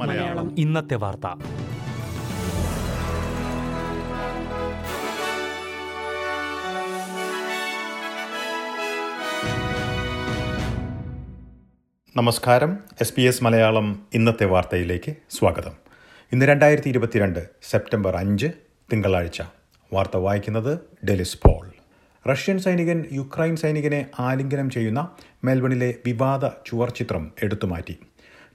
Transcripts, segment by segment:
മലയാളം. ഇന്നത്തെ വാർത്ത. നമസ്കാരം. എസ് പി എസ് മലയാളം ഇന്നത്തെ വാർത്തയിലേക്ക് സ്വാഗതം. ഇന്ന് രണ്ടായിരത്തി ഇരുപത്തിരണ്ട് സെപ്റ്റംബർ അഞ്ച് തിങ്കളാഴ്ച. വാർത്ത വായിക്കുന്നത് ഡെലിസ് പോൾ. റഷ്യൻ സൈനികൻ യുക്രൈൻ സൈനികനെ ആലിംഗനം ചെയ്യുന്ന മെൽബണിലെ വിവാദ ചുവർചിത്രം എടുത്തുമാറ്റി.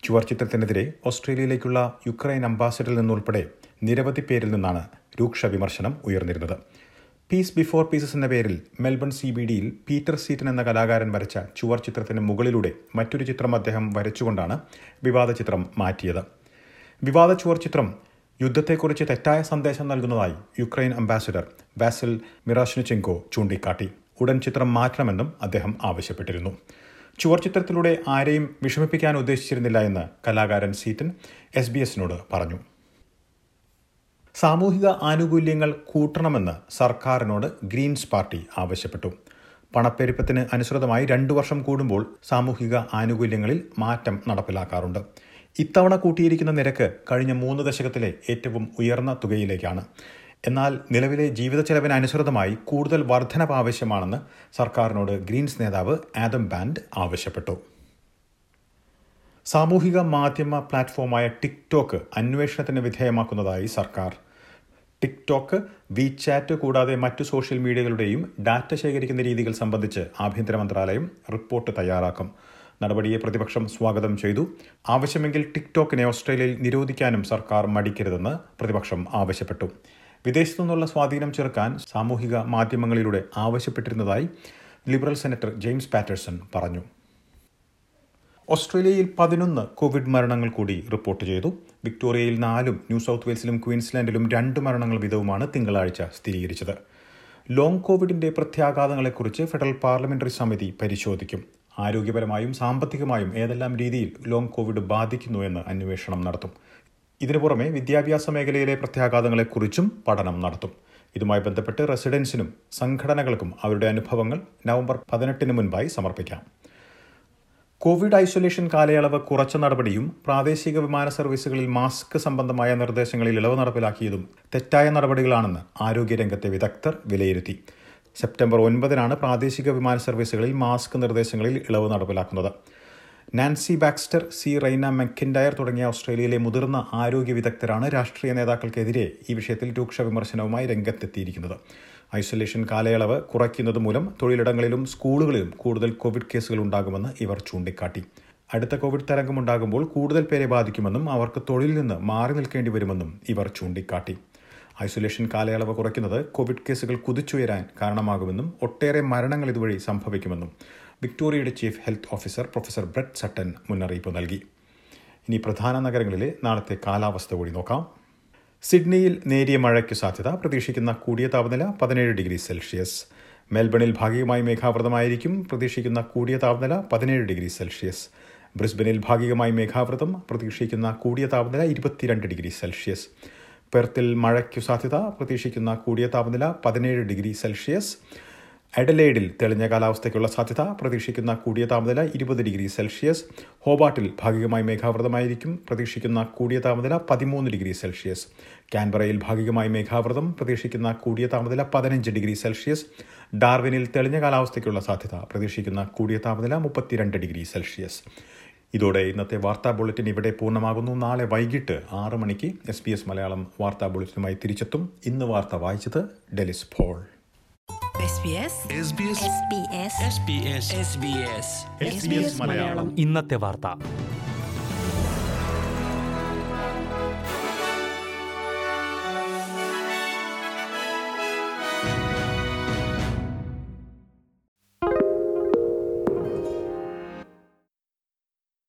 ചുവർചിത്രത്തിനെതിരെ ഓസ്ട്രേലിയയിലേക്കുള്ള യുക്രൈൻ അംബാസഡറിൽ നിന്നുൾപ്പെടെ നിരവധി പേരിൽ നിന്നാണ് രൂക്ഷ വിമർശനം ഉയർന്നിരുന്നത്. പീസ് ബിഫോർ പീസസ് എന്ന പേരിൽ മെൽബൺ സി ബി ഡിയിൽ പീറ്റർ സീറ്റൻ എന്ന കലാകാരൻ വരച്ച ചുവർ ചിത്രത്തിന് മുകളിലൂടെ മറ്റൊരു ചിത്രം അദ്ദേഹം വരച്ചുകൊണ്ടാണ് വിവാദ ചിത്രം മാറ്റിയത്. വിവാദ ചുവർ ചിത്രം യുദ്ധത്തെക്കുറിച്ച് തെറ്റായ സന്ദേശം നൽകുന്നതായി യുക്രൈൻ അംബാസിഡർ വാസിൽ മിറാഷ്നിച്ചെങ്കോ ചൂണ്ടിക്കാട്ടി. ഉടൻ ചിത്രം മാറ്റണമെന്നും അദ്ദേഹം ആവശ്യപ്പെട്ടിരുന്നു. ചുവർ ചിത്രത്തിലൂടെ ആരെയും വിഷമിപ്പിക്കാൻ ഉദ്ദേശിച്ചിരുന്നില്ല എന്ന് കലാകാരൻ സീറ്റൻ എസ് ബി എസിനോട് പറഞ്ഞു. സാമൂഹിക ആനുകൂല്യങ്ങൾ കൂട്ടണമെന്ന് സർക്കാരിനോട് ഗ്രീൻസ് പാർട്ടി ആവശ്യപ്പെട്ടു. പണപ്പെരുപ്പത്തിന് അനുസൃതമായി രണ്ടു വർഷം കൂടുമ്പോൾ സാമൂഹിക ആനുകൂല്യങ്ങളിൽ മാറ്റം നടപ്പിലാക്കാറുണ്ട്. ഇത്തവണ കൂട്ടിയിരിക്കുന്ന നിരക്ക് കഴിഞ്ഞ മൂന്ന് ദശകത്തിലെ ഏറ്റവും ഉയർന്ന തുകയിലേക്കാണ്. എന്നാൽ നിലവിലെ ജീവിത ചെലവിന് അനുസൃതമായി കൂടുതൽ വർധനവ് ആവശ്യമാണെന്ന് സർക്കാരിനോട് ഗ്രീൻസ് നേതാവ് ആദം ബാൻഡ് ആവശ്യപ്പെട്ടു. സാമൂഹിക മാധ്യമ പ്ലാറ്റ്ഫോമായ ടിക്ടോക്ക് അന്വേഷണത്തിന് വിധേയമാക്കുന്നതായി സർക്കാർ. ടിക്ടോക്ക് വിചാറ്റ് കൂടാതെ മറ്റു സോഷ്യൽ മീഡിയകളുടെയും ഡാറ്റ ശേഖരിക്കുന്ന രീതികൾ സംബന്ധിച്ച് ആഭ്യന്തര മന്ത്രാലയം റിപ്പോർട്ട് തയ്യാറാക്കും. നടപടിയെ പ്രതിപക്ഷം സ്വാഗതം ചെയ്തു. ആവശ്യമെങ്കിൽ ടിക്ടോക്കിനെ ഓസ്ട്രേലിയയിൽ നിരോധിക്കാനും സർക്കാർ മടിക്കരുതെന്ന് പ്രതിപക്ഷം ആവശ്യപ്പെട്ടു. വിദേശത്തു നിന്നുള്ള സ്വാധീനം ചെറുക്കാൻ സാമൂഹിക മാധ്യമങ്ങളിലൂടെ ആവശ്യപ്പെട്ടിരുന്നതായി ലിബറൽ സെനറ്റർ ജെയിംസ് പാറ്റേഴ്സൺ പറഞ്ഞു. ഓസ്ട്രേലിയയിൽ പതിനൊന്ന് കോവിഡ് മരണങ്ങൾ കൂടി റിപ്പോർട്ട് ചെയ്തു. വിക്ടോറിയയിൽ നാലും ന്യൂ സൗത്ത് വെയിൽസിലും ക്വീൻസ്ലാൻഡിലും രണ്ട് മരണങ്ങൾ വീതവുമാണ് തിങ്കളാഴ്ച സ്ഥിരീകരിച്ചത്. ലോങ് കോവിഡിന്റെ പ്രത്യാഘാതങ്ങളെക്കുറിച്ച് ഫെഡറൽ പാർലമെന്ററി സമിതി പരിശോധിക്കും. ആരോഗ്യപരമായും സാമ്പത്തികമായും ഏതെല്ലാം രീതിയിൽ ലോങ് കോവിഡ് ബാധിക്കുന്നു എന്ന് അന്വേഷണം നടത്തും. ഇതിനു പുറമെ വിദ്യാഭ്യാസ മേഖലയിലെ പ്രത്യാഘാതങ്ങളെക്കുറിച്ചും പഠനം നടത്തും. ഇതുമായി ബന്ധപ്പെട്ട് റെസിഡൻസിനും സംഘടനകൾക്കും അവരുടെ അനുഭവങ്ങൾ നവംബർ പതിനെട്ടിന് മുൻപായി സമർപ്പിക്കാം. കോവിഡ് ഐസൊലേഷൻ കാലയളവ് കുറച്ച നടപടിയും പ്രാദേശിക വിമാന സർവീസുകളിൽ മാസ്ക് സംബന്ധമായ നിർദ്ദേശങ്ങളിൽ ഇളവ് നടപ്പിലാക്കിയതും തെറ്റായ നടപടികളാണെന്ന് ആരോഗ്യരംഗത്തെ വിദഗ്ധർ വിലയിരുത്തി. സെപ്റ്റംബർ ഒൻപതിനാണ് പ്രാദേശിക വിമാന സർവീസുകളിൽ മാസ്ക് നിർദ്ദേശങ്ങളിൽ ഇളവ് നടപ്പിലാക്കുന്നത്. Nancy Baxter C Raina MacIntyre തുടങ്ങിയ ഓസ്ട്രേലിയയിലെ മുതിർന്ന ആരോഗ്യ വിദഗ്ധരാണ് രാഷ്ട്രീയ നേതാക്കൾക്കെതിരെ ഈ വിഷയത്തിൽ രൂക്ഷ വിമർശനവുമായി രംഗത്തെത്തിയിരിക്കുന്നത്. ഐസൊലേഷൻ കാലയളവ് കുറയ്ക്കുന്നത് മൂലം തൊഴിലിടങ്ങളിലും സ്കൂളുകളിലും കൂടുതൽ കോവിഡ് കേസുകൾ ഉണ്ടാകുമെന്ന് ഇവർ ചൂണ്ടിക്കാട്ടി. അടുത്ത കോവിഡ് തരംഗമുണ്ടാകുമ്പോൾ കൂടുതൽ പേരെ ബാധിക്കുമെന്നും അവർക്ക് തൊഴിലിൽ നിന്ന് മാറി നിൽക്കേണ്ടി വരുമെന്നും ഇവർ ചൂണ്ടിക്കാട്ടി. ഐസൊലേഷൻ കാലയളവ് കുറയ്ക്കുന്നത് കോവിഡ് കേസുകൾ കുതിച്ചുയരാൻ കാരണമാകുമെന്നും ഒട്ടേറെ മരണങ്ങൾ ഇതുവഴി സംഭവിക്കുമെന്നും വിക്ടോറിയയുടെ chief health officer professor Brett Sutton മുന്നറിയിപ്പ് നൽകി. ഇനി പ്രധാന നഗരങ്ങളിലെ നാളത്തെ കാലാവസ്ഥ കൂടി നോക്കാം. സിഡ്നിയിൽ നേരിയ മഴയ്ക്ക് സാധ്യത പ്രതീക്ഷിക്കുന്ന കൂടിയ താപനില പതിനേഴ് ഡിഗ്രി സെൽഷ്യസ്. മെൽബണിൽ ഭാഗികമായി മേഘാവൃതമായിരിക്കും പ്രതീക്ഷിക്കുന്ന കൂടിയ താപനില പതിനേഴ് ഡിഗ്രി സെൽഷ്യസ്. ബ്രിസ്ബനിൽ ഭാഗികമായി മേഘാവൃതം പ്രതീക്ഷിക്കുന്ന കൂടിയ താപനില ഇരുപത്തിരണ്ട് ഡിഗ്രി സെൽഷ്യസ്. പെർത്തിൽ മഴയ്ക്കു സാധ്യത പ്രതീക്ഷിക്കുന്ന കൂടിയ താപനില പതിനേഴ് ഡിഗ്രി സെൽഷ്യസ്. എഡലേഡിൽ തെളിഞ്ഞ കാലാവസ്ഥയ്ക്കുള്ള സാധ്യത പ്രതീക്ഷിക്കുന്ന കൂടിയ താപനില ഇരുപത് ഡിഗ്രി സെൽഷ്യസ്. ഹോബാട്ടിൽ ഭാഗികമായി മേഘാവൃതമായിരിക്കും പ്രതീക്ഷിക്കുന്ന കൂടിയ താപനില പതിമൂന്ന് ഡിഗ്രി സെൽഷ്യസ്. കാൻബറയിൽ ഭാഗികമായി മേഘാവൃതം പ്രതീക്ഷിക്കുന്ന കൂടിയ താപനില പതിനഞ്ച് ഡിഗ്രി സെൽഷ്യസ്. ഡാർവിനിൽ തെളിഞ്ഞ കാലാവസ്ഥയ്ക്കുള്ള സാധ്യത പ്രതീക്ഷിക്കുന്ന കൂടിയ താപനില മുപ്പത്തിരണ്ട് ഡിഗ്രി സെൽഷ്യസ്. ഇതോടെ ഇന്നത്തെ വാർത്താ ബുള്ളറ്റിൻ ഇവിടെ പൂർണമാകുന്നു. നാളെ വൈകിട്ട് ആറ് മണിക്ക് എസ് ബി എസ് മലയാളം വാർത്താ ബുള്ളറ്റിനുമായി തിരിച്ചെത്തും. ഇന്ന് വാർത്ത വായിച്ചത് ഡെലിസ് ഫോൾ ഇന്നത്തെ വാർത്ത.